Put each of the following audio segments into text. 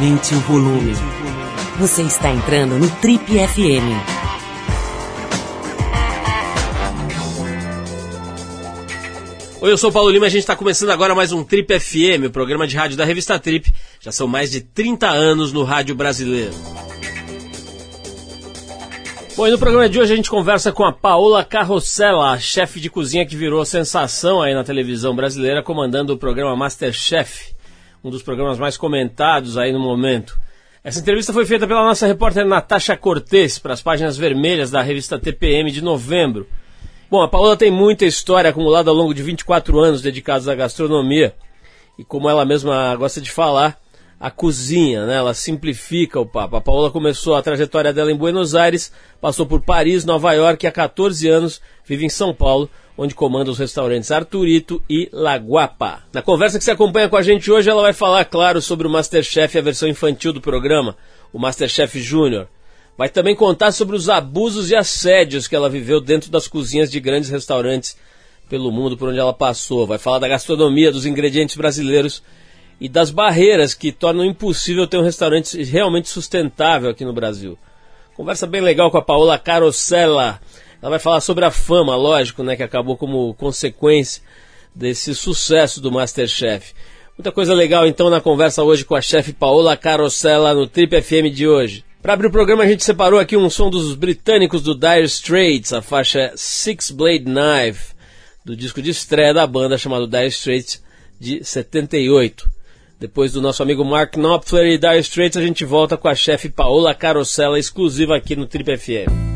Aumente o volume. Você está entrando no Trip FM. Oi, eu sou o Paulo Lima e a gente está começando agora mais um Trip FM, o programa de rádio da revista Trip. Já são mais de 30 anos no rádio brasileiro. Bom, e no programa de hoje a gente conversa com a Paola Carrossela, chefe de cozinha que virou sensação aí na televisão brasileira, comandando o programa Masterchef, um dos programas mais comentados aí no momento. Essa entrevista foi feita pela nossa repórter Natasha Cortes para as páginas vermelhas da revista TPM de novembro. Bom, a Paola tem muita história acumulada ao longo de 24 anos dedicados à gastronomia. E como ela mesma gosta de falar, a cozinha, né? Ela simplifica o papo. A Paola começou a trajetória dela em Buenos Aires, passou por Paris, Nova York e há 14 anos vive em São Paulo, onde comanda os restaurantes Arturito e Laguapa. Na conversa que se acompanha com a gente hoje, ela vai falar, claro, sobre o Masterchef, a versão infantil do programa, o Masterchef Júnior. Vai também contar sobre os abusos e assédios que ela viveu dentro das cozinhas de grandes restaurantes pelo mundo por onde ela passou. Vai falar da gastronomia, dos ingredientes brasileiros e das barreiras que tornam impossível ter um restaurante realmente sustentável aqui no Brasil. Conversa bem legal com a Paola Carosella. Ela vai falar sobre a fama, lógico, né, que acabou como consequência desse sucesso do Masterchef. Muita coisa legal então na conversa hoje com a chefe Paola Carosella no Trip FM de hoje. Para abrir o programa a gente separou aqui um som dos britânicos do Dire Straits, a faixa Six Blade Knife, do disco de estreia da banda chamado Dire Straits de 78. Depois do nosso amigo Mark Knopfler e Dire Straits, a gente volta com a chefe Paola Carosella, exclusiva aqui no Trip FM.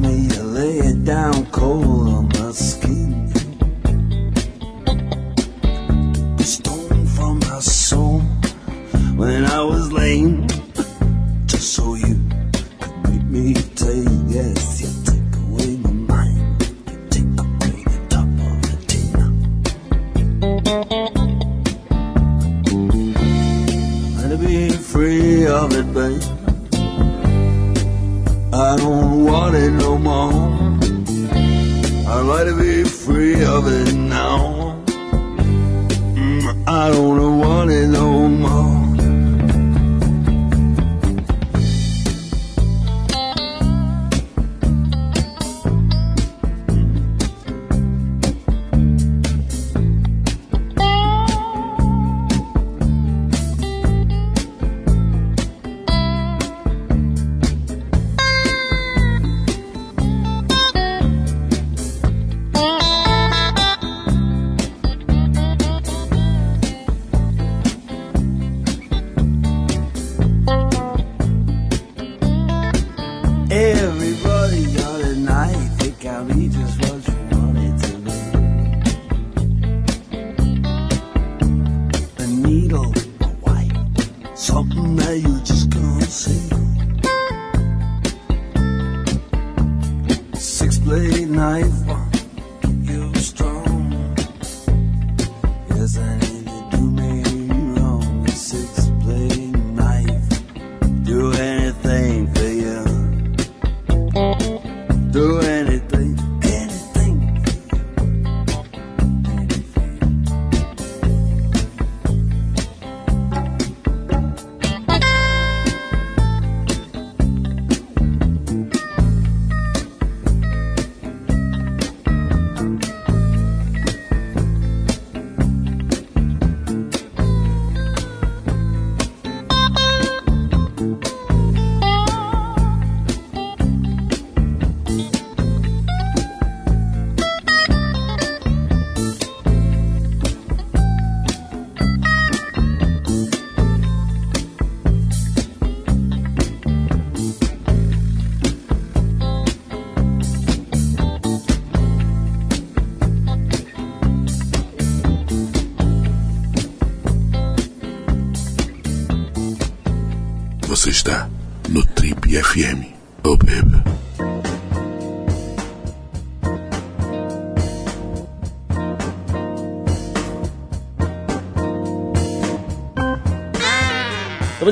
you lay it down cold on my skin.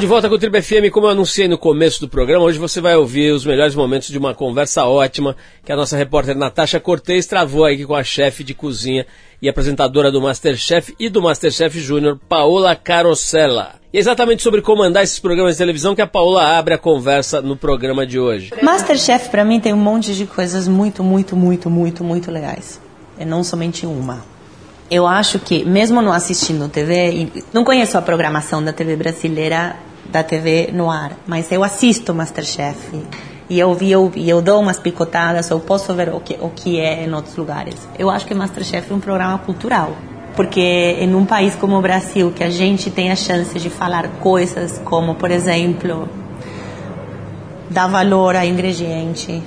Estamos de volta com o Triple FM, como eu anunciei no começo do programa, hoje você vai ouvir os melhores momentos de uma conversa ótima que a nossa repórter Natasha Cortez travou aqui com a chefe de cozinha e apresentadora do Masterchef e do Masterchef Júnior, Paola Carosella. E é exatamente sobre comandar esses programas de televisão que a Paola abre a conversa no programa de hoje. Masterchef para mim tem um monte de coisas muito, muito, muito, muito, muito legais. E não somente uma eu acho que, mesmo não assistindo TV, não conheço a programação da TV brasileira, da TV no ar, mas eu assisto Masterchef. E eu, vi, eu, eu dou umas picotadas, eu posso ver o que, o que é em outros lugares. Eu acho que Masterchef é um programa cultural. Porque em um país como o Brasil, que a gente tem a chance de falar coisas como, por exemplo, dar valor a ingrediente,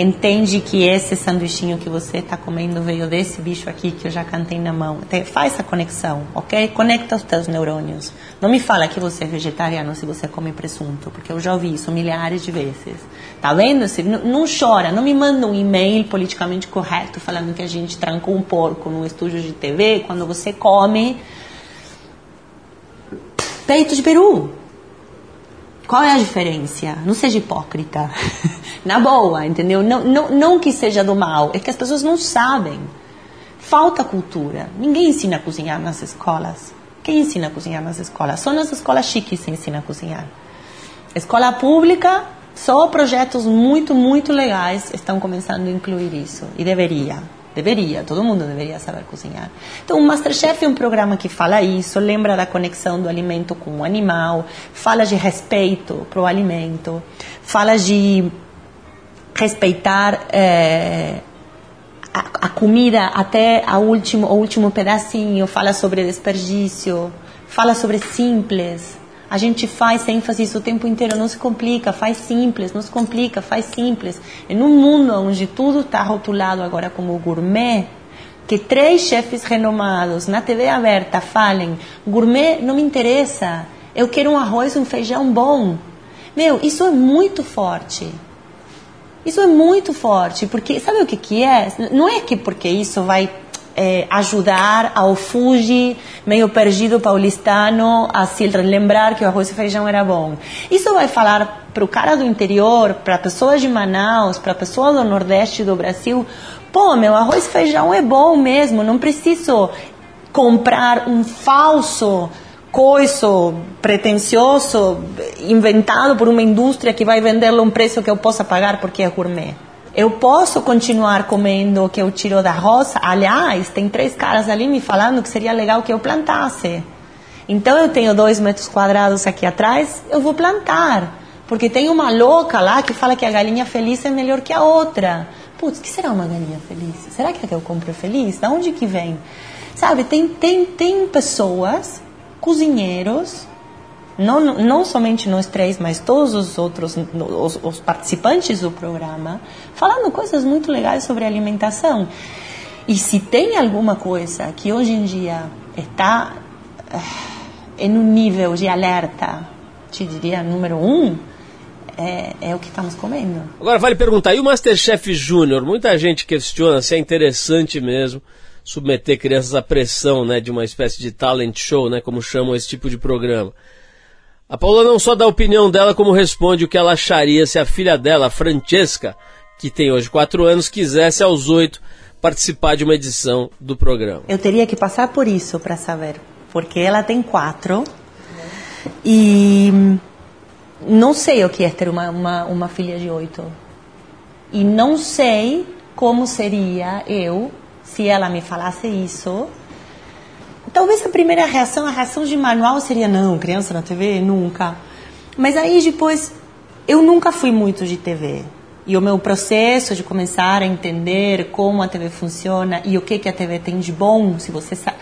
entende que esse sanduichinho que você está comendo veio desse bicho aqui que eu já cantei na mão. Faz essa conexão, ok? Conecta os teus neurônios. Não me fala que você é vegetariano se você come presunto, porque eu já ouvi isso milhares de vezes. Tá vendo? Não, chora, não me manda um e-mail politicamente correto falando que a gente trancou um porco no estúdio de TV quando você come peito de peru. Qual é a diferença? Não seja hipócrita. Na boa, entendeu? Não, não, não que seja do mal, é que as pessoas não sabem. Falta cultura. Ninguém ensina a cozinhar nas escolas. Quem ensina a cozinhar nas escolas? Só nas escolas chiques se ensina a cozinhar. Escola pública, só projetos muito, muito legais estão começando a incluir isso. E deveria. Deveria, todo mundo deveria saber cozinhar. Então, o Masterchef é um programa que fala isso, lembra da conexão do alimento com o animal, fala de respeito para o alimento, fala de respeitar é, a, a, comida até a último, o último pedacinho, fala sobre desperdício, fala sobre simples. A gente faz ênfase isso o tempo inteiro, não se complica, faz simples, não se complica, faz simples. Em um mundo onde tudo está rotulado agora como gourmet, que três chefes renomados na TV aberta falem, gourmet não me interessa, eu quero um arroz e um feijão bom. Meu, isso é muito forte. Isso é muito forte, porque sabe o que, que é? Não é que porque isso vai é, ajudar ao Fuji, meio perdido paulistano, a se lembrar que o arroz e feijão era bom. Isso vai falar para o cara do interior, para pessoas de Manaus, para pessoas do Nordeste do Brasil, pô, meu arroz e feijão é bom mesmo, não preciso comprar um falso coiso pretencioso inventado por uma indústria que vai vendê-lo a um preço que eu possa pagar porque é gourmet. Eu posso continuar comendo o que eu tiro da roça? Aliás, tem três caras ali me falando que seria legal que eu plantasse. Então eu tenho dois metros quadrados aqui atrás, eu vou plantar. Porque tem uma louca lá que fala que a galinha feliz é melhor que a outra. Putz, que será uma galinha feliz? Será que a que eu compro é feliz? Da onde que vem? Sabe, tem, tem, tem pessoas, cozinheiros, não, não somente nós três, mas todos os outros, os, os participantes do programa, falando coisas muito legais sobre alimentação. E se tem alguma coisa que hoje em dia está uh, em um nível de alerta, te diria número um, é, é, o que estamos comendo. Agora vale perguntar, e o Masterchef Júnior? Muita gente questiona se é interessante mesmo submeter crianças à pressão né, de uma espécie de talent show, né, como chamam esse tipo de programa. A Paula não só dá a opinião dela, como responde o que ela acharia se a filha dela, Francesca, que tem hoje quatro anos, quisesse aos oito participar de uma edição do programa. Eu teria que passar por isso para saber, porque ela tem quatro e não sei o que é ter uma, uma, uma filha de oito. E não sei como seria eu se ela me falasse isso Talvez a primeira reação, a reação de manual seria não, criança na TV, nunca. Mas aí depois, eu nunca fui muito de TV. E o meu processo de começar a entender como a TV funciona e o que, que a TV tem de bom, se você sabe.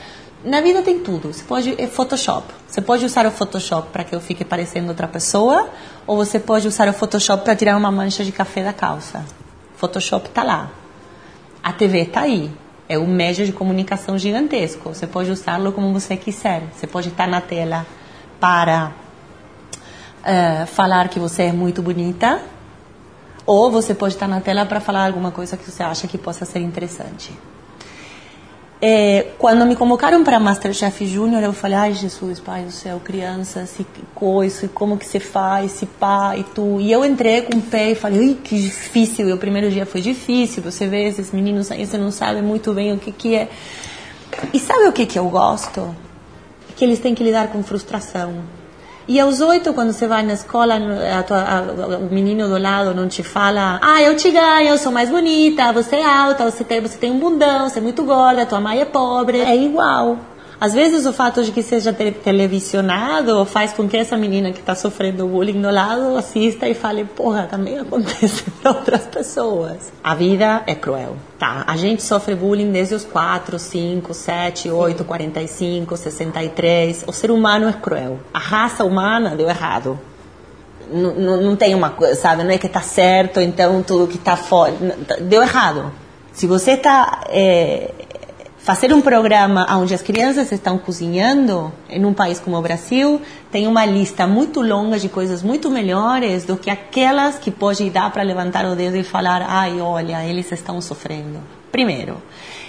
Na vida tem tudo. Você pode. É Photoshop. Você pode usar o Photoshop para que eu fique parecendo outra pessoa, ou você pode usar o Photoshop para tirar uma mancha de café da calça. Photoshop está lá. A TV está aí é um médio de comunicação gigantesco. Você pode usá-lo como você quiser. Você pode estar na tela para uh, falar que você é muito bonita, ou você pode estar na tela para falar alguma coisa que você acha que possa ser interessante. É, quando me convocaram para Masterchef Júnior, eu falei, ai Jesus, Pai do céu, criança, se coisa, como que se faz, se pá e tu. E eu entrei com o pé e falei, que difícil. E o primeiro dia foi difícil, você vê esses meninos aí, você não sabe muito bem o que que é. E sabe o que que eu gosto? Que eles têm que lidar com frustração. E aos oito, quando você vai na escola, a tua, a, o menino do lado não te fala: Ah, eu te ganho, eu sou mais bonita, você é alta, você tem, você tem um bundão, você é muito gorda, tua mãe é pobre. É igual. Às vezes o fato de que seja te televisionado faz com que essa menina que está sofrendo bullying do lado assista e fale, porra, também acontece com outras pessoas. A vida é cruel. Tá, a gente sofre bullying desde os 4, 5, 7, 8, 45, 63. O ser humano é cruel. A raça humana deu errado. Não, não, tem uma coisa, sabe? Não é que está certo, então tudo que está fora. Deu errado. Se você está é, fazer um programa onde as crianças estão cozinhando, em um país como o Brasil, tem uma lista muito longa de coisas muito melhores do que aquelas que pode dar para levantar o dedo e falar: ai, olha, eles estão sofrendo. Primeiro,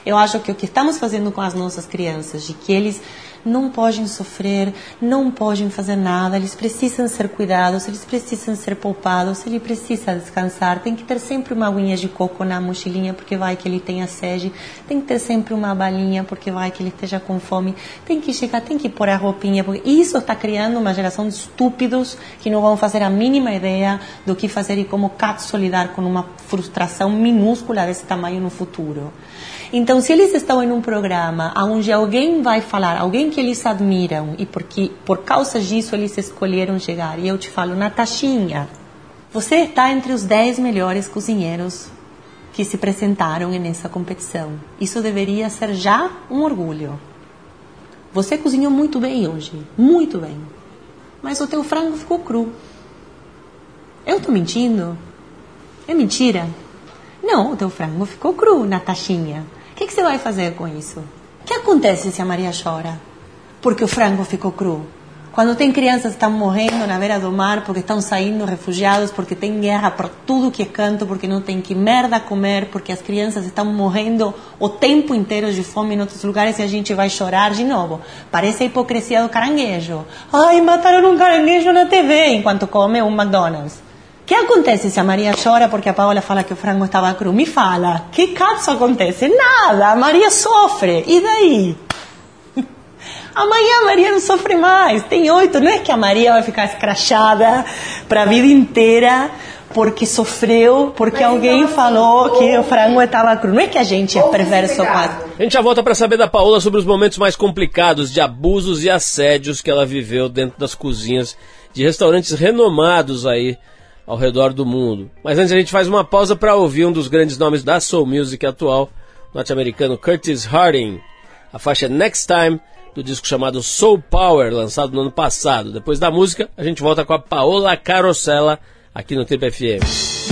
eu acho que o que estamos fazendo com as nossas crianças, de que eles não podem sofrer, não podem fazer nada, eles precisam ser cuidados, eles precisam ser poupados, ele precisa descansar, tem que ter sempre uma aguinha de coco na mochilinha porque vai que ele tenha sede, tem que ter sempre uma balinha porque vai que ele esteja com fome, tem que chegar, tem que pôr a roupinha, porque isso está criando uma geração de estúpidos que não vão fazer a mínima ideia do que fazer e como consolidar com uma frustração minúscula desse tamanho no futuro. Então, se eles estão em um programa onde alguém vai falar, alguém que eles admiram e porque por causa disso eles escolheram chegar, e eu te falo, Natashinha, você está entre os 10 melhores cozinheiros que se apresentaram nessa competição. Isso deveria ser já um orgulho. Você cozinhou muito bem hoje, muito bem. Mas o teu frango ficou cru. Eu estou mentindo? É mentira? Não, o teu frango ficou cru, Natashinha. Que, que você vai fazer com isso? O que acontece se a Maria chora? Porque o frango ficou cru. Quando tem crianças que estão morrendo na beira do mar porque estão saindo refugiados, porque tem guerra por tudo que é canto, porque não tem que merda comer, porque as crianças estão morrendo o tempo inteiro de fome em outros lugares e a gente vai chorar de novo. Parece a hipocrisia do caranguejo. Ai, mataram um caranguejo na TV enquanto come um McDonald's que acontece se a Maria chora porque a Paola fala que o frango estava cru? Me fala, que caso acontece? Nada, a Maria sofre. E daí? Amanhã a Maria não sofre mais, tem oito. Não é que a Maria vai ficar escrachada para a vida inteira porque sofreu, porque Mas alguém falou que o frango estava cru. Não é que a gente é perverso quase. A gente já volta para saber da Paola sobre os momentos mais complicados de abusos e assédios que ela viveu dentro das cozinhas de restaurantes renomados aí ao redor do mundo. Mas antes a gente faz uma pausa para ouvir um dos grandes nomes da soul music atual, norte-americano Curtis Harding, a faixa Next Time do disco chamado Soul Power, lançado no ano passado. Depois da música, a gente volta com a Paola Carosella aqui no Trip FM.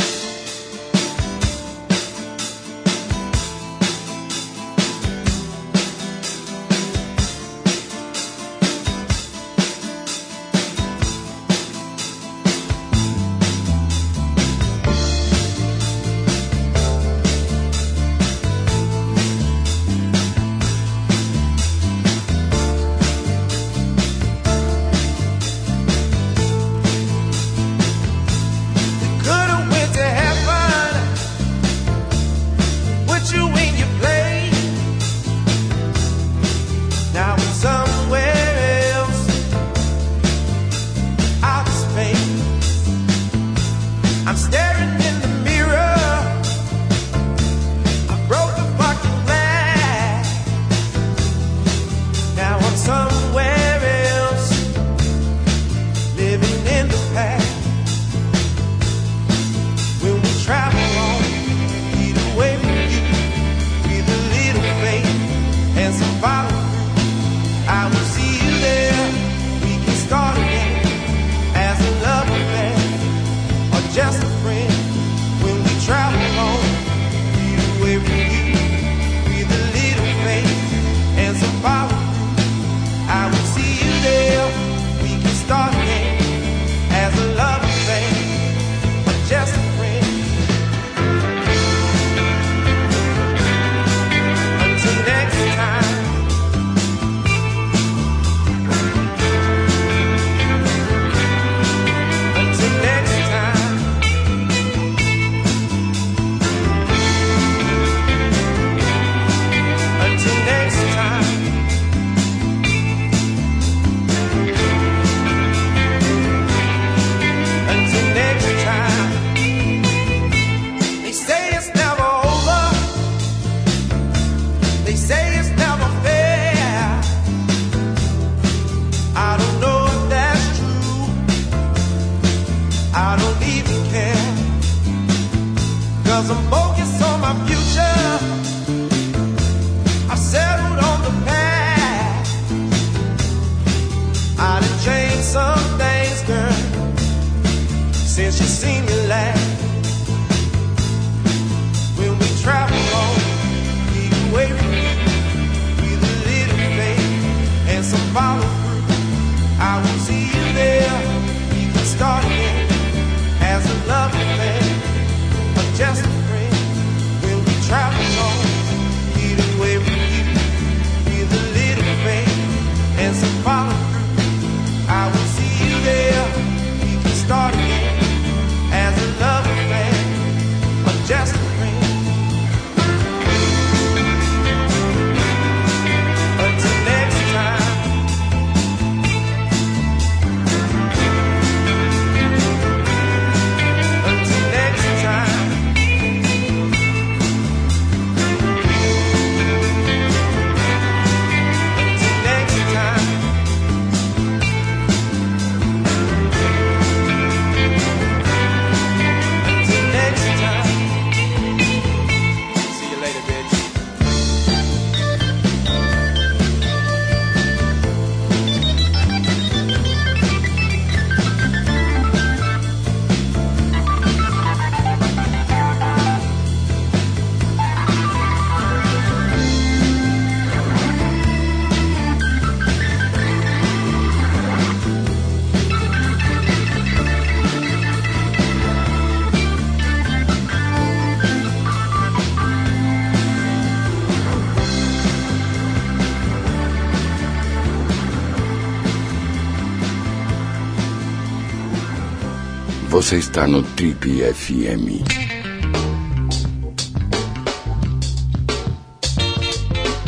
Você está no Trip FM.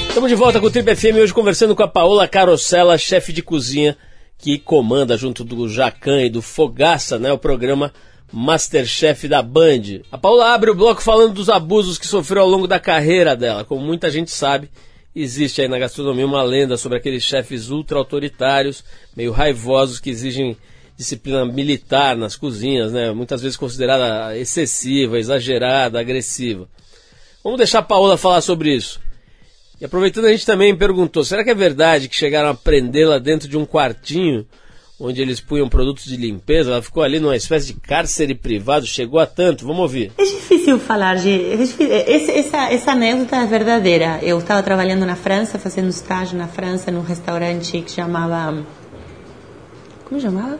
Estamos de volta com o Trip FM hoje conversando com a Paola Carosella, chefe de cozinha, que comanda junto do Jacan e do Fogaça, né, o programa Masterchef da Band. A Paola abre o bloco falando dos abusos que sofreu ao longo da carreira dela. Como muita gente sabe, existe aí na gastronomia uma lenda sobre aqueles chefes ultra autoritários, meio raivosos que exigem disciplina militar nas cozinhas, né? Muitas vezes considerada excessiva, exagerada, agressiva. Vamos deixar a Paola falar sobre isso. E aproveitando, a gente também perguntou: será que é verdade que chegaram a prendê-la dentro de um quartinho onde eles punham produtos de limpeza? Ela ficou ali numa espécie de cárcere privado, chegou a tanto. Vamos ouvir. É difícil falar, de, é difícil, esse- essa, essa anedota é verdadeira. Eu estava trabalhando na França, fazendo estágio na França, num restaurante que chamava. Como chamava?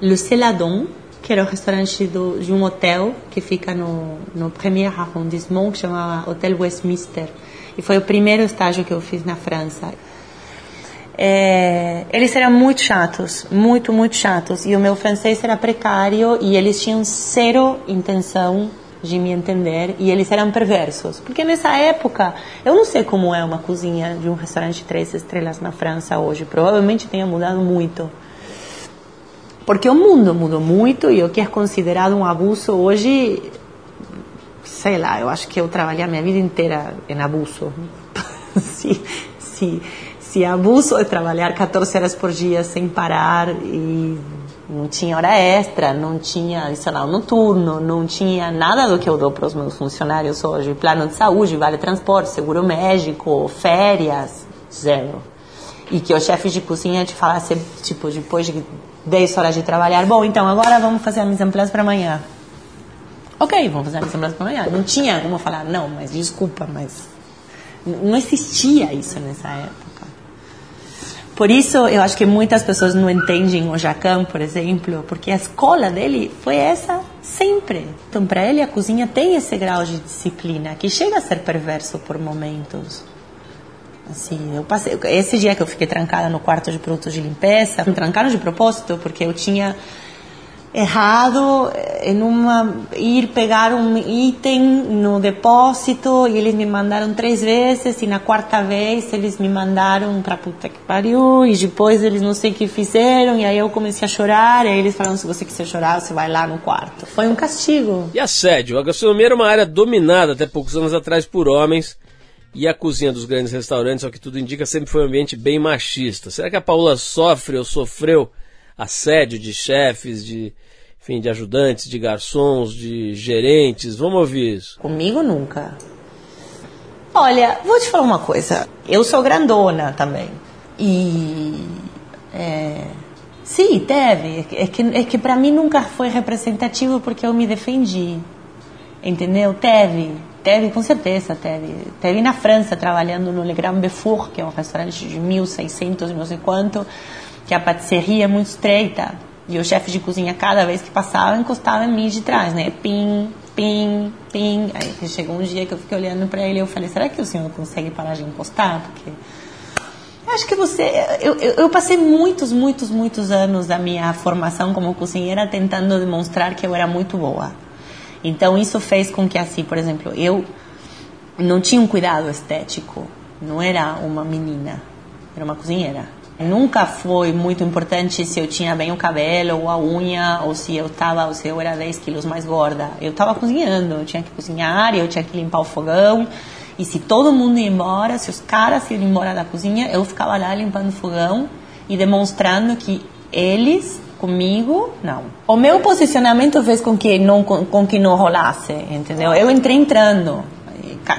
Le Celadon, que era o restaurante do, de um hotel que fica no, no premier arrondissement, que chamava Hotel Westminster. E foi o primeiro estágio que eu fiz na França. É, eles eram muito chatos, muito, muito chatos. E o meu francês era precário e eles tinham zero intenção de me entender e eles eram perversos. Porque nessa época, eu não sei como é uma cozinha de um restaurante três estrelas na França hoje. Provavelmente tenha mudado muito. Porque o mundo mudou muito e o que é considerado um abuso hoje, sei lá, eu acho que eu trabalhei a minha vida inteira em abuso. se, se, se abuso é trabalhar 14 horas por dia sem parar e não tinha hora extra, não tinha adicional noturno, não tinha nada do que eu dou para os meus funcionários hoje. Plano de saúde, vale transporte, seguro médico, férias, zero. E que o chefe de cozinha te falasse, tipo, depois de 10 horas de trabalhar, bom, então agora vamos fazer a mise en place para amanhã. Ok, vamos fazer a mise en place para amanhã. Não tinha como falar, não, mas desculpa, mas não existia isso nessa época. Por isso, eu acho que muitas pessoas não entendem o Jacan, por exemplo, porque a escola dele foi essa sempre. Então, para ele, a cozinha tem esse grau de disciplina que chega a ser perverso por momentos. Assim, eu passei, esse dia que eu fiquei trancada no quarto de produtos de limpeza, me trancaram de propósito porque eu tinha errado em uma ir pegar um item no depósito e eles me mandaram três vezes e na quarta vez eles me mandaram para puta que pariu e depois eles não sei o que fizeram e aí eu comecei a chorar e aí eles falaram se você quiser chorar você vai lá no quarto. Foi um castigo. E assédio? A gastronomia era uma área dominada até poucos anos atrás por homens e a cozinha dos grandes restaurantes, ao que tudo indica, sempre foi um ambiente bem machista. Será que a Paula sofre ou sofreu assédio de chefes, de enfim, de ajudantes, de garçons, de gerentes? Vamos ouvir isso. Comigo nunca. Olha, vou te falar uma coisa. Eu sou grandona também. E. É, sim, teve. É que, é que para mim nunca foi representativo porque eu me defendi. Entendeu? Teve. Teve, com certeza, teve. Teve na França, trabalhando no Le Grand Befour, que é um restaurante de 1600 não sei quanto, que a patisserie é muito estreita. E o chefe de cozinha, cada vez que passava, encostava em mim de trás, né? Pim, pim, pim. Aí chegou um dia que eu fiquei olhando para ele e eu falei, será que o senhor consegue parar de encostar? Porque acho que você. Eu, eu, eu, passei muitos, muitos, muitos anos da minha formação como cozinheira tentando demonstrar que eu era muito boa. Então isso fez com que, assim, por exemplo, eu não tinha um cuidado estético. Não era uma menina, era uma cozinheira. Nunca foi muito importante se eu tinha bem o cabelo ou a unha, ou se eu estava, ou se eu era 10 quilos mais gorda. Eu estava cozinhando, eu tinha que cozinhar, eu tinha que limpar o fogão. E se todo mundo ia embora, se os caras iam embora da cozinha, eu ficava lá limpando o fogão e demonstrando que eles comigo não. O meu posicionamento fez com que não com, com que não rolasse, entendeu? Eu entrei entrando.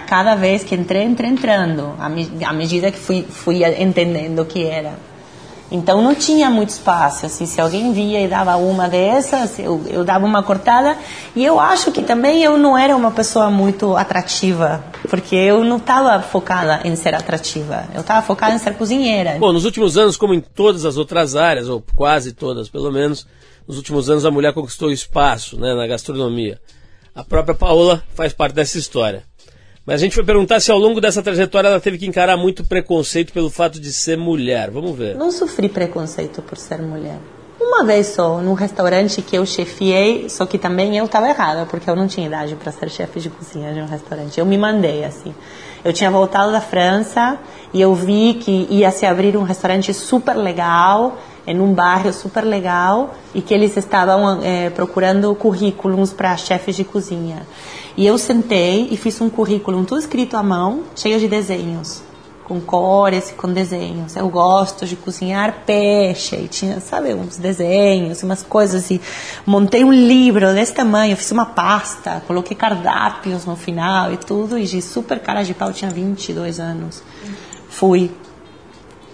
Cada vez que entrei, entrei entrando. À medida que fui, fui entendendo o que era. Então não tinha muito espaço. Assim, se alguém via e dava uma dessas, eu, eu dava uma cortada. E eu acho que também eu não era uma pessoa muito atrativa, porque eu não estava focada em ser atrativa. Eu estava focada em ser cozinheira. Bom, nos últimos anos, como em todas as outras áreas, ou quase todas pelo menos, nos últimos anos a mulher conquistou espaço né, na gastronomia. A própria Paola faz parte dessa história. Mas a gente foi perguntar se ao longo dessa trajetória ela teve que encarar muito preconceito pelo fato de ser mulher. Vamos ver. Não sofri preconceito por ser mulher. Uma vez só, num restaurante que eu chefiei, só que também eu estava errada, porque eu não tinha idade para ser chefe de cozinha de um restaurante. Eu me mandei assim. Eu tinha voltado da França e eu vi que ia se abrir um restaurante super legal em um bairro super legal e que eles estavam é, procurando currículos para chefes de cozinha. E eu sentei e fiz um currículo tudo escrito à mão, cheio de desenhos, com cores, com desenhos. Eu gosto de cozinhar peixe, e tinha, sabe, uns desenhos, umas coisas assim. Montei um livro desse tamanho, fiz uma pasta, coloquei cardápios no final e tudo, e de super cara de pau, tinha 22 anos. Fui.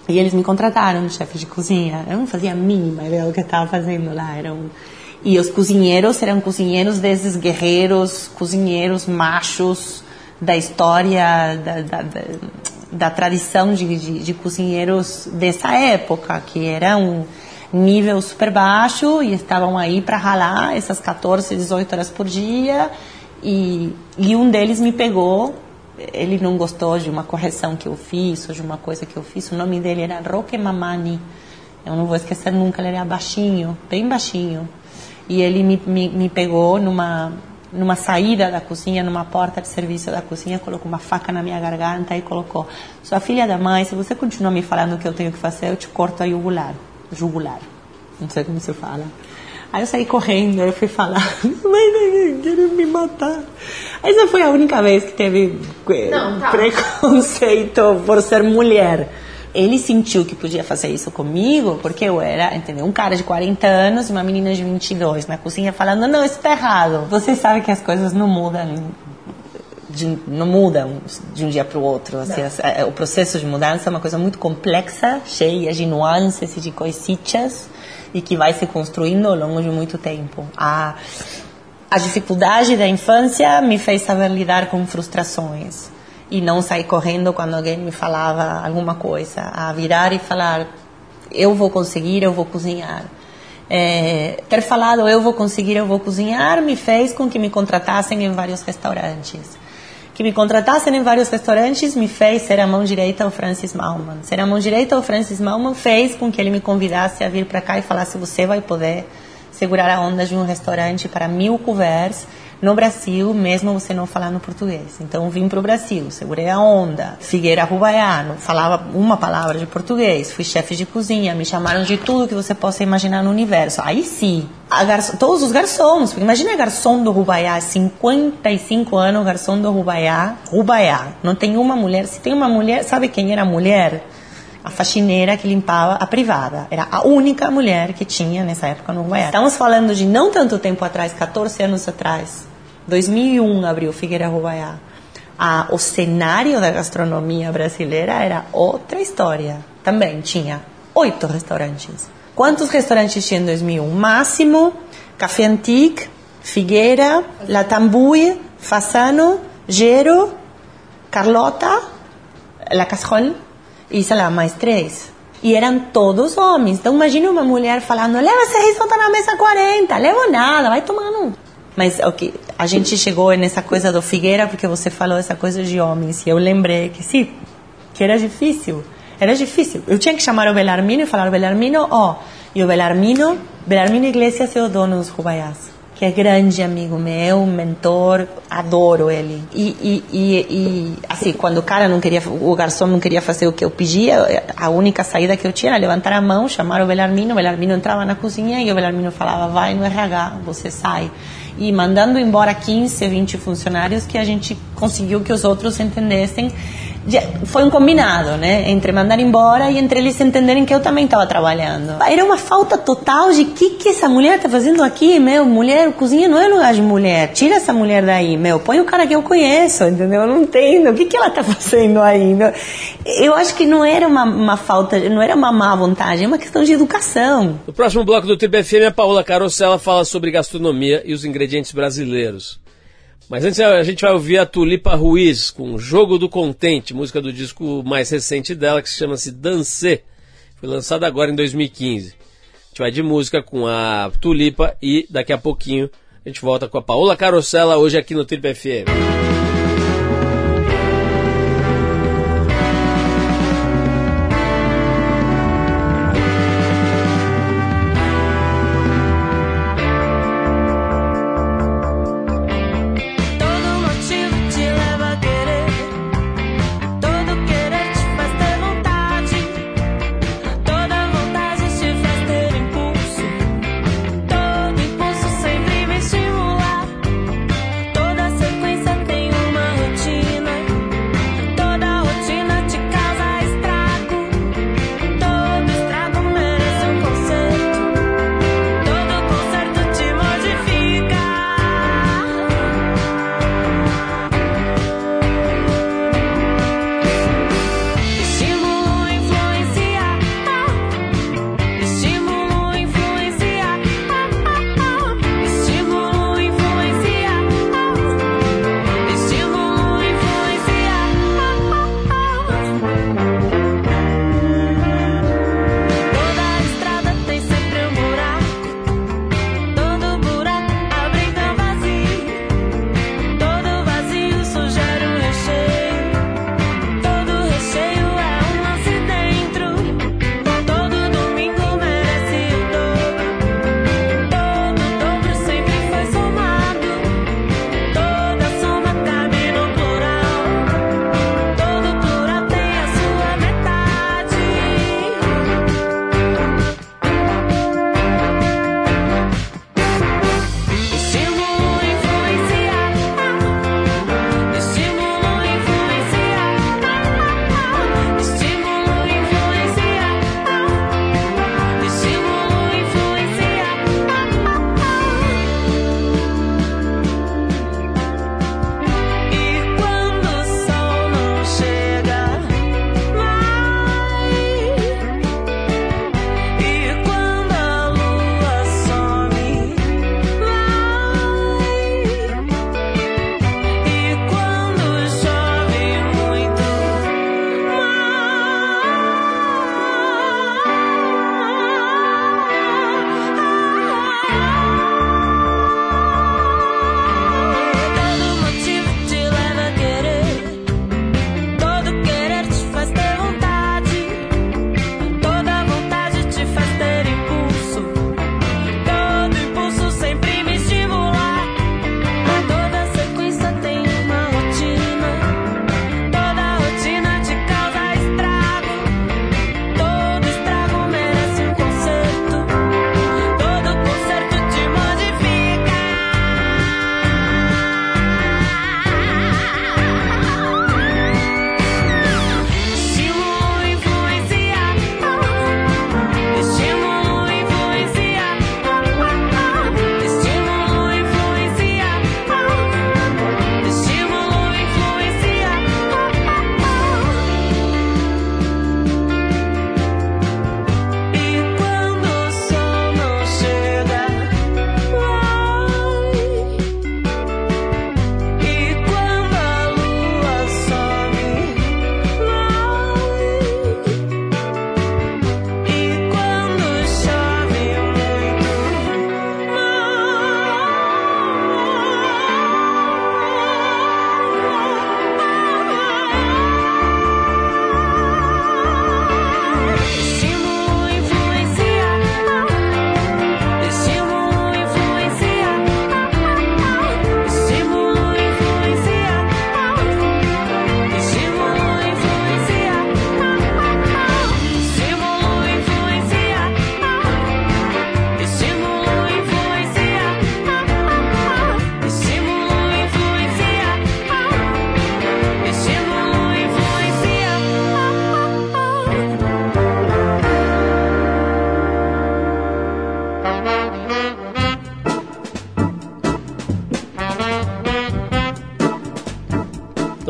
E eles me contrataram de chefe de cozinha. Eu não fazia a mínima ideia do que eu estava fazendo lá. Era um e os cozinheiros eram cozinheiros desses guerreiros, cozinheiros machos da história, da, da, da, da tradição de, de, de, cozinheiros dessa época, que era um nível super baixo e estavam aí para ralar essas 14, 18 horas por dia. E, e um deles me pegou ele não gostou de uma correção que eu fiz ou de uma coisa que eu fiz. O nome dele era Roque Mamani. Eu não vou esquecer nunca. Ele era baixinho, bem baixinho e ele me, me, me pegou numa numa saída da cozinha, numa porta de serviço da cozinha, colocou uma faca na minha garganta e colocou: Sua filha da mãe, se você continuar me falando o que eu tenho que fazer, eu te corto a jugular. Jugular. Não sei como se fala. Aí eu saí correndo, eu fui falar: Mãe, querem me matar. Essa foi a única vez que teve eh, Não, tá. preconceito por ser mulher ele sentiu que podia fazer isso comigo, porque eu era, entendeu? Um cara de 40 anos e uma menina de 22 na cozinha falando: não, isso está errado. Você sabe que as coisas não mudam. De, não mudam de um dia para o outro. Assim, é, o processo de mudança é uma coisa muito complexa, cheia de nuances e de coisitas, e que vai se construindo ao longo de muito tempo. A, a dificuldade da infância me fez saber lidar com frustrações e não sair correndo quando alguém me falava alguma coisa, a virar e falar eu vou conseguir, eu vou cozinhar. É, ter falado eu vou conseguir, eu vou cozinhar me fez com que me contratassem em vários restaurantes. Que me contratassem em vários restaurantes me fez ser a mão direita ao Francis Malman. Ser a mão direita ao Francis Malman fez com que ele me convidasse a vir para cá e falasse: você vai poder segurar a onda de um restaurante para mil couverts no Brasil, mesmo você não falando português. Então vim para o Brasil, segurei a onda, Figueira Rubaiano, falava uma palavra de português, fui chefe de cozinha, me chamaram de tudo que você possa imaginar no universo. Aí sim, todos os garçons, imagina garçom do Rubaiá, 55 anos, garçom do Rubaiá, Rubaiá, não tem uma mulher, se tem uma mulher, sabe quem era a mulher? a faxineira que limpava a privada. Era a única mulher que tinha nessa época no Uruguaiá. Estamos falando de não tanto tempo atrás, 14 anos atrás. 2001 abriu Figueira Uruguaiá. A, o cenário da gastronomia brasileira era outra história. Também tinha oito restaurantes. Quantos restaurantes tinha em 2001? Máximo, Café Antique, Figueira, Latambui, Fasano, Gero, Carlota, La Casrol e sei lá, mais três. E eram todos homens. Então imagina uma mulher falando, leva esse risoto na mesa 40, levo nada, vai tomando. Mas okay, a gente chegou nessa coisa do Figueira porque você falou essa coisa de homens. E eu lembrei que sim, que era difícil. Era difícil. Eu tinha que chamar o Belarmino e falar, Belarmino, ó. Oh. E o Belarmino, Belarmino Iglesias é o dono dos Rubaiás que é grande amigo meu, mentor, adoro ele. E, e, e, e, assim, quando o cara não queria, o garçom não queria fazer o que eu pedia, a única saída que eu tinha era levantar a mão, chamar o Belarmino, o Belarmino entrava na cozinha e o Belarmino falava, vai no RH, você sai. E mandando embora 15, 20 funcionários que a gente conseguiu que os outros entendessem foi um combinado, né? Entre mandar embora e entre eles entenderem que eu também estava trabalhando. Era uma falta total de que que essa mulher está fazendo aqui, meu. Mulher, cozinha não é lugar de mulher. Tira essa mulher daí, meu. Põe o cara que eu conheço, entendeu? Eu não entendo. O que que ela está fazendo aí? Eu acho que não era uma, uma falta, não era uma má vontade, é uma questão de educação. No próximo bloco do TBFM, a Paola Carosella fala sobre gastronomia e os ingredientes brasileiros. Mas antes a gente vai ouvir a Tulipa Ruiz com Jogo do Contente, música do disco mais recente dela que chama-se Dancê. Foi lançada agora em 2015. A gente vai de música com a Tulipa e daqui a pouquinho a gente volta com a Paola Carosella hoje aqui no Trip FM.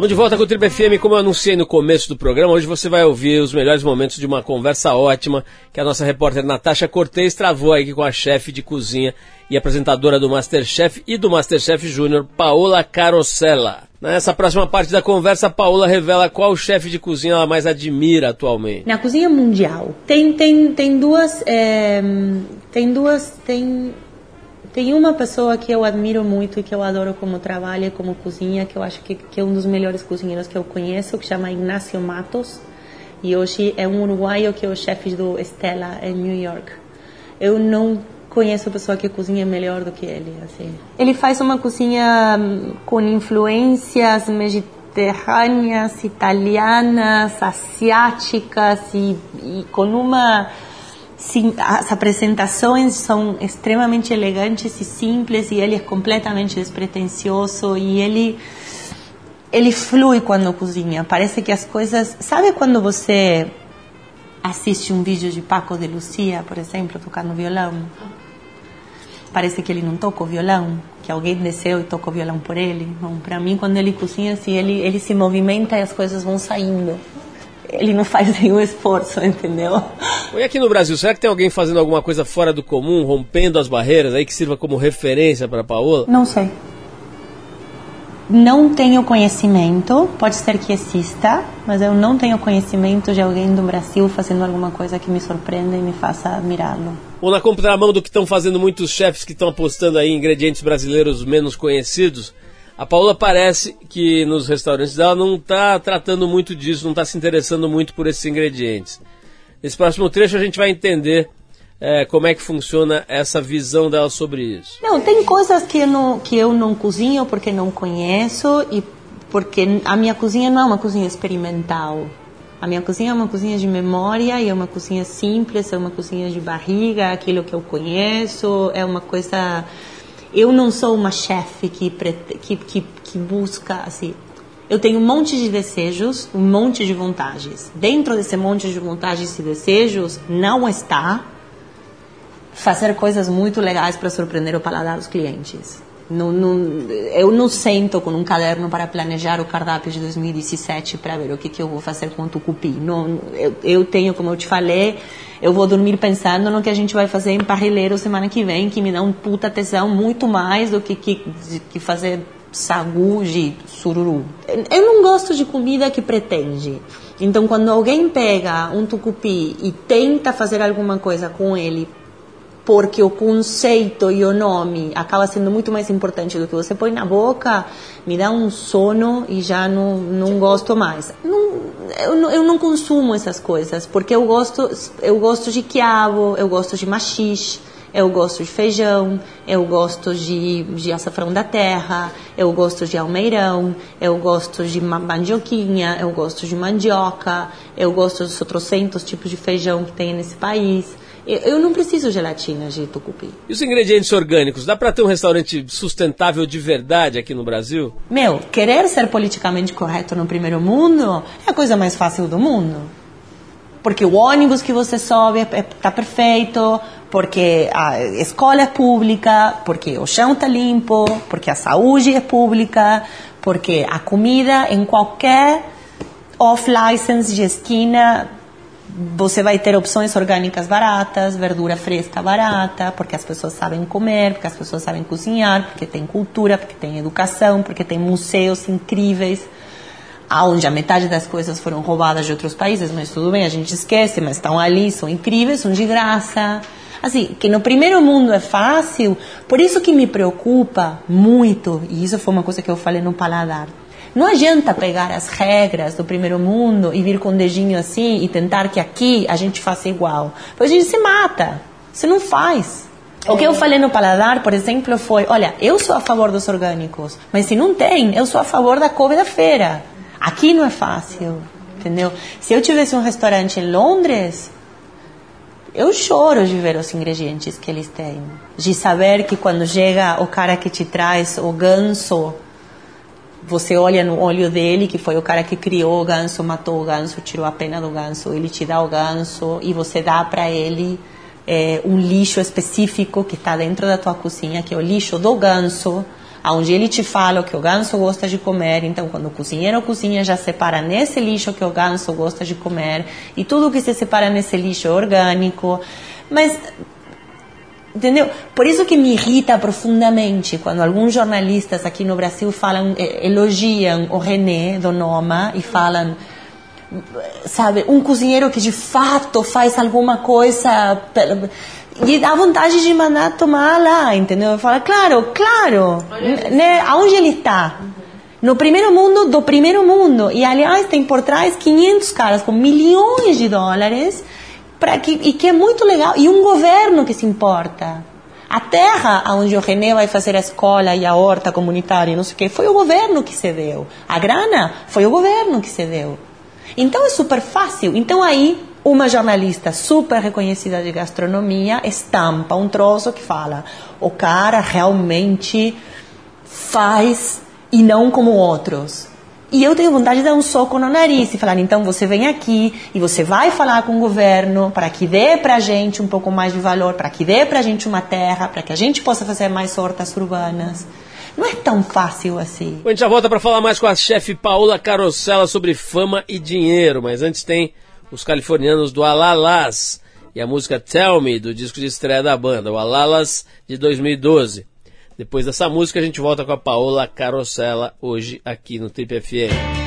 Estamos de volta com o Triple FM, como eu anunciei no começo do programa. Hoje você vai ouvir os melhores momentos de uma conversa ótima que a nossa repórter Natasha Cortez travou aqui com a chefe de cozinha e apresentadora do Masterchef e do Masterchef Júnior, Paola Carosella. Nessa próxima parte da conversa, Paola revela qual chefe de cozinha ela mais admira atualmente. Na cozinha mundial tem tem tem duas é, tem duas tem tem uma pessoa que eu admiro muito e que eu adoro como trabalha, como cozinha, que eu acho que, que é um dos melhores cozinheiros que eu conheço, que chama Ignacio Matos. E hoje é um uruguaio que é o chefe do Stella em New York. Eu não conheço pessoa que cozinha melhor do que ele. Assim. Ele faz uma cozinha hum, com influências mediterrâneas, italianas, asiáticas e, e com uma sim, as apresentações são extremamente elegantes e simples e ele é completamente despretensioso e ele ele flui quando cozinha. Parece que as coisas, sabe quando você assiste um vídeo de Paco de Lucia, por exemplo, tocando violão? Parece que ele não toca o violão, que alguém desceu e tocou o violão por ele. Para mim, quando ele cozinha, assim, ele ele se movimenta e as coisas vão saindo ele não faz nenhum esforço, entendeu? E aqui no Brasil, será que tem alguém fazendo alguma coisa fora do comum, rompendo as barreiras aí que sirva como referência para a Paola? Não sei. Não tenho conhecimento, pode ser que exista, mas eu não tenho conhecimento de alguém do Brasil fazendo alguma coisa que me surpreenda e me faça admirá-lo. Ou na contramão do que estão fazendo muitos chefes que estão apostando aí em ingredientes brasileiros menos conhecidos, a Paula parece que nos restaurantes dela não está tratando muito disso, não está se interessando muito por esses ingredientes. Nesse próximo trecho a gente vai entender é, como é que funciona essa visão dela sobre isso. Não, tem coisas que eu não, que eu não cozinho porque não conheço e porque a minha cozinha não é uma cozinha experimental. A minha cozinha é uma cozinha de memória e é uma cozinha simples, é uma cozinha de barriga, aquilo que eu conheço, é uma coisa eu não sou uma chefe que, que, que, que busca, assim, eu tenho um monte de desejos, um monte de vontades. Dentro desse monte de vontades e desejos, não está fazer coisas muito legais para surpreender o paladar dos clientes. Não, não, eu não sento com um caderno para planejar o cardápio de 2017 para ver o que, que eu vou fazer com o tucupi. Não, eu, eu tenho, como eu te falei, eu vou dormir pensando no que a gente vai fazer em parrilheiro semana que vem, que me dá um puta tesão muito mais do que, que, que fazer sagu de sururu. Eu não gosto de comida que pretende. Então, quando alguém pega um tucupi e tenta fazer alguma coisa com ele porque o conceito e o nome acaba sendo muito mais importante do que você põe na boca, me dá um sono e já não, não gosto mais. Não, eu, não, eu não consumo essas coisas, porque eu gosto, eu gosto de quiabo, eu gosto de machixe, eu gosto de feijão, eu gosto de, de açafrão da terra, eu gosto de almeirão, eu gosto de mandioquinha, eu gosto de mandioca, eu gosto dos outros tipos de feijão que tem nesse país. Eu não preciso gelatina de tucupi. E os ingredientes orgânicos? Dá para ter um restaurante sustentável de verdade aqui no Brasil? Meu, querer ser politicamente correto no primeiro mundo é a coisa mais fácil do mundo. Porque o ônibus que você sobe está é, é, perfeito, porque a escola é pública, porque o chão está limpo, porque a saúde é pública, porque a comida em qualquer off-license de esquina você vai ter opções orgânicas baratas, verdura fresca barata, porque as pessoas sabem comer, porque as pessoas sabem cozinhar, porque tem cultura, porque tem educação, porque tem museus incríveis, onde a metade das coisas foram roubadas de outros países, mas tudo bem, a gente esquece, mas estão ali, são incríveis, são de graça. Assim, que no primeiro mundo é fácil, por isso que me preocupa muito, e isso foi uma coisa que eu falei no paladar, não adianta pegar as regras do primeiro mundo e vir com o dedinho assim e tentar que aqui a gente faça igual. Pois a gente se mata. Você não faz. O que eu falei no paladar, por exemplo, foi: olha, eu sou a favor dos orgânicos, mas se não tem, eu sou a favor da couve da feira. Aqui não é fácil, entendeu? Se eu tivesse um restaurante em Londres, eu choro de ver os ingredientes que eles têm, de saber que quando chega o cara que te traz o ganso você olha no olho dele, que foi o cara que criou o ganso, matou o ganso, tirou a pena do ganso, ele te dá o ganso e você dá para ele é, um lixo específico que está dentro da tua cozinha, que é o lixo do ganso. onde ele te fala o que o ganso gosta de comer. Então, quando o cozinheiro cozinha, já separa nesse lixo que o ganso gosta de comer. E tudo que se separa nesse lixo é orgânico. Mas Entendeu? Por isso que me irrita profundamente quando alguns jornalistas aqui no Brasil falam, eh, elogiam o René do Noma e falam, sabe, um cozinheiro que de fato faz alguma coisa e dá vontade de mandar tomar lá, entendeu? Fala, claro, claro, né? Aonde ele está? No primeiro mundo do primeiro mundo. E aliás, tem por trás 500 caras com milhões de dólares para que e que é muito legal e um governo que se importa. A terra onde o René vai fazer a escola e a horta comunitária, não sei o que, foi o governo que cedeu. A grana foi o governo que cedeu. Então é super fácil. Então aí uma jornalista super reconhecida de gastronomia estampa um troço que fala: o cara realmente faz e não como outros. E eu tenho vontade de dar um soco no nariz e falar: então você vem aqui e você vai falar com o governo para que dê para a gente um pouco mais de valor, para que dê para a gente uma terra, para que a gente possa fazer mais hortas urbanas. Não é tão fácil assim. a gente já volta para falar mais com a chefe Paula Carosella sobre fama e dinheiro, mas antes tem os californianos do Alalas e a música Tell Me do disco de estreia da banda, o Alalas de 2012. Depois dessa música a gente volta com a Paola Carosella hoje aqui no Trip FM.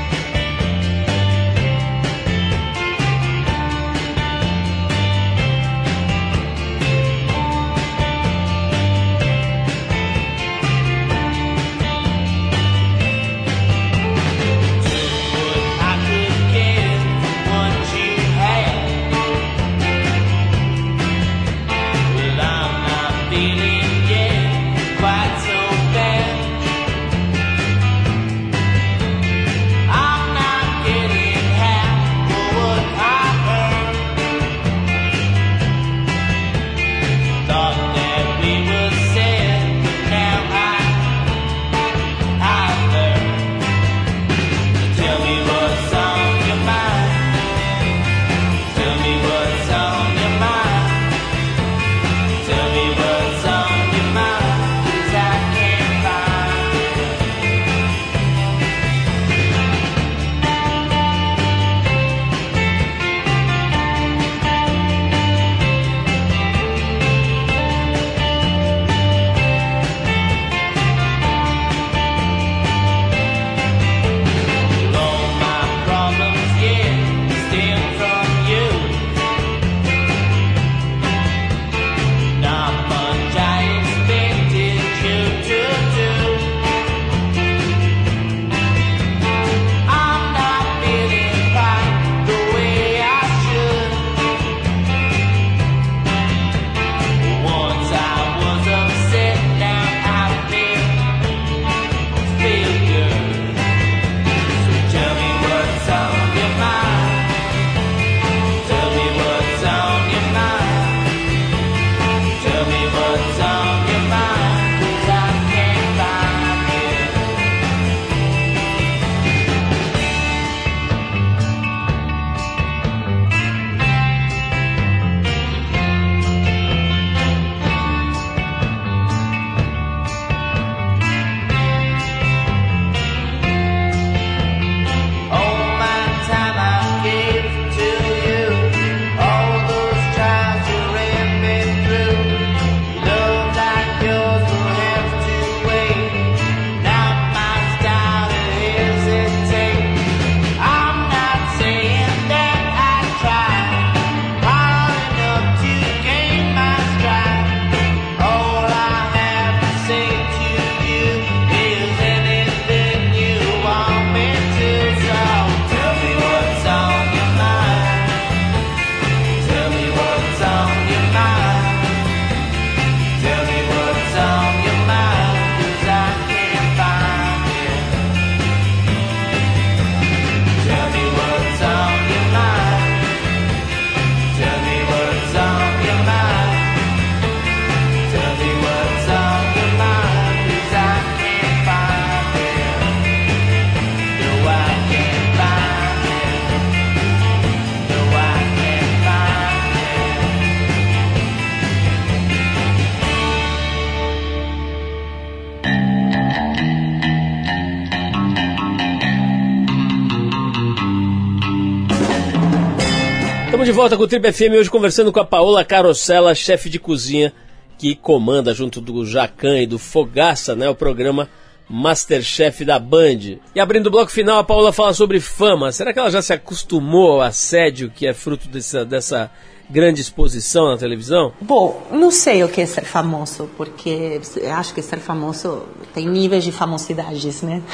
De volta com o Trip FM hoje conversando com a Paola Carosella, chefe de cozinha que comanda junto do Jacan e do Fogaça, né, o programa Masterchef da Band. E abrindo o bloco final, a Paola fala sobre fama. Será que ela já se acostumou ao assédio que é fruto dessa, dessa grande exposição na televisão? Bom, não sei o que é ser famoso, porque acho que ser famoso tem níveis de famosidades, né?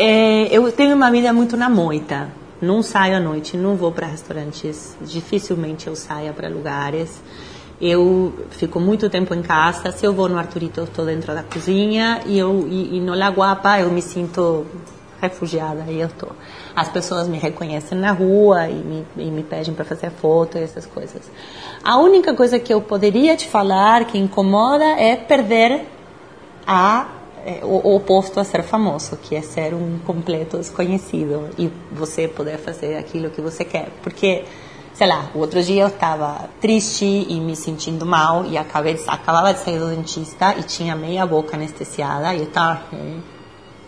É, eu tenho uma vida muito na moita. Não saio à noite, não vou para restaurantes. Dificilmente eu saio para lugares. Eu fico muito tempo em casa. Se eu vou no Arturito, estou dentro da cozinha. E, eu, e, e no La Guapa eu me sinto refugiada. E eu estou. As pessoas me reconhecem na rua e me, e me pedem para fazer foto e essas coisas. A única coisa que eu poderia te falar que incomoda é perder a é, o, o oposto a ser famoso, que é ser um completo desconhecido e você poder fazer aquilo que você quer. Porque, sei lá, o outro dia eu estava triste e me sentindo mal e acabei de, acabava de sair do dentista e tinha meia boca anestesiada e eu estava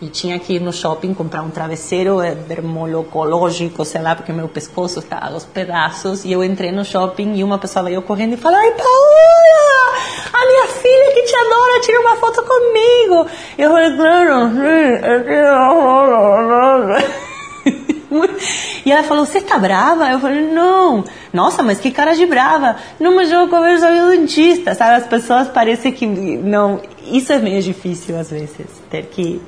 e tinha que ir no shopping comprar um travesseiro dermolocológico, sei lá, porque meu pescoço estava aos pedaços. E eu entrei no shopping e uma pessoa veio correndo e falou: Ai, minha adora, tira uma foto comigo. Eu falei: Claro, E ela falou: Você tá brava? Eu falei: Não. Nossa, mas que cara de brava. Não, mas eu converso com dentista, sabe? As pessoas parecem que. Não. Isso é meio difícil às vezes, ter que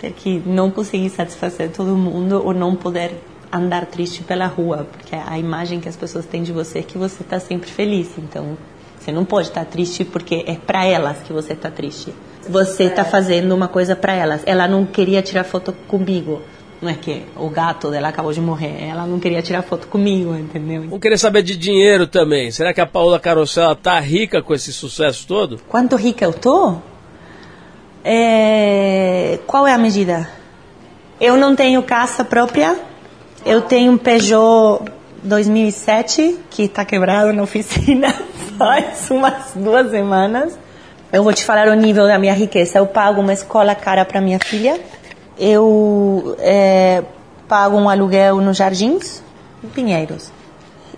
ter que não conseguir satisfazer todo mundo ou não poder andar triste pela rua, porque a imagem que as pessoas têm de você é que você está sempre feliz. Então, você não pode estar tá triste porque é para elas que você está triste. Você está fazendo uma coisa para elas. Ela não queria tirar foto comigo. Não é que o gato dela acabou de morrer. Ela não queria tirar foto comigo, entendeu? Vou querer saber de dinheiro também. Será que a Paula Carosella tá rica com esse sucesso todo? Quanto rica eu tô? É, qual é a medida? Eu não tenho casa própria. Eu tenho um Peugeot 2007 que está quebrado na oficina faz umas duas semanas. Eu vou te falar o nível da minha riqueza. Eu pago uma escola cara para minha filha. Eu é, pago um aluguel nos Jardins, em Pinheiros.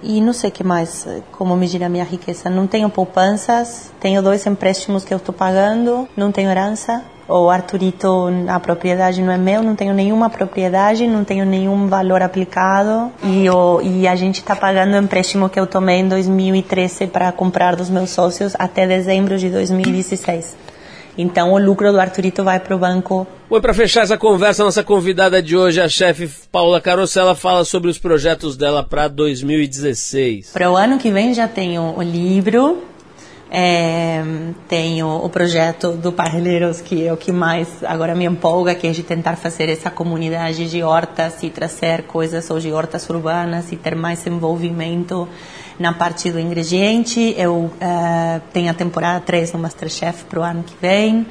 E não sei o que mais, como medir a minha riqueza. Não tenho poupanças, tenho dois empréstimos que eu estou pagando, não tenho herança. O Arturito, a propriedade não é meu, não tenho nenhuma propriedade, não tenho nenhum valor aplicado. E, o, e a gente está pagando o empréstimo que eu tomei em 2013 para comprar dos meus sócios até dezembro de 2016. Então o lucro do Arturito vai para o banco. Oi, para fechar essa conversa, nossa convidada de hoje, a chefe Paula Carosella, fala sobre os projetos dela para 2016. Para o ano que vem já tenho o livro, é, tenho o projeto do Parreiros, que é o que mais agora me empolga, que é de tentar fazer essa comunidade de hortas e trazer coisas ou de hortas urbanas e ter mais envolvimento na parte do ingrediente. Eu uh, tenho a temporada 3 no Masterchef para o ano que vem.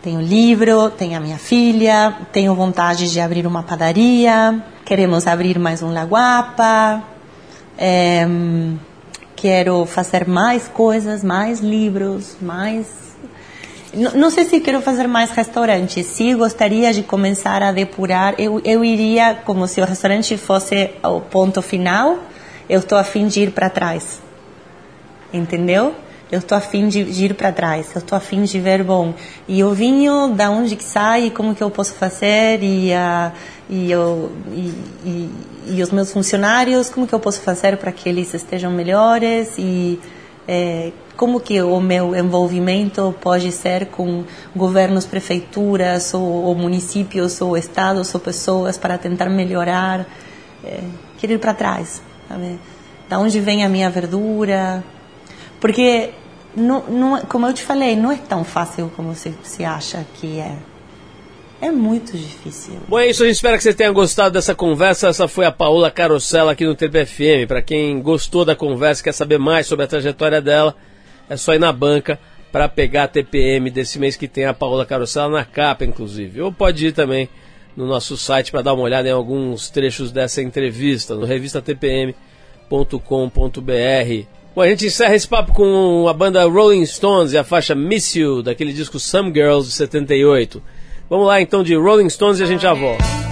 Tenho livro, tenho a minha filha, tenho vontade de abrir uma padaria, queremos abrir mais um Laguapa. É, quero fazer mais coisas, mais livros, mais. Não, sei se quero fazer mais restaurantes. Se gostaria de começar a depurar, eu, eu iria como se o restaurante fosse o ponto final eu estou a fim de ir para trás. Entendeu? Eu estou a fim de, ir para trás. Eu estou a fim de ver, bom, e o vinho, da onde que sai, como que eu posso fazer, e, e, eu, e, e, e, os meus funcionários, como que eu posso fazer para que eles estejam melhores, e é, como que o meu envolvimento pode ser com governos, prefeituras, ou, ou municípios, ou estados, ou pessoas, para tentar melhorar. É, quero ir para trás sabe? Da onde vem a minha verdura? Porque, não, não, como eu te falei, não é tão fácil como se, se acha que é. É muito difícil. Bom, é isso. A gente espera que você tenha gostado dessa conversa. Essa foi a Paola Carosella aqui no TPFM. Para quem gostou da conversa, quer saber mais sobre a trajetória dela, é só ir na banca para pegar a TPM desse mês que tem a Paola Carosella na capa, inclusive. Ou pode ir também no nosso site para dar uma olhada em alguns trechos dessa entrevista no revistatpm.com.br. Bom, a gente encerra esse papo com a banda Rolling Stones e a faixa Miss You, daquele disco Some Girls de 78. Vamos lá então de Rolling Stones e a gente já volta.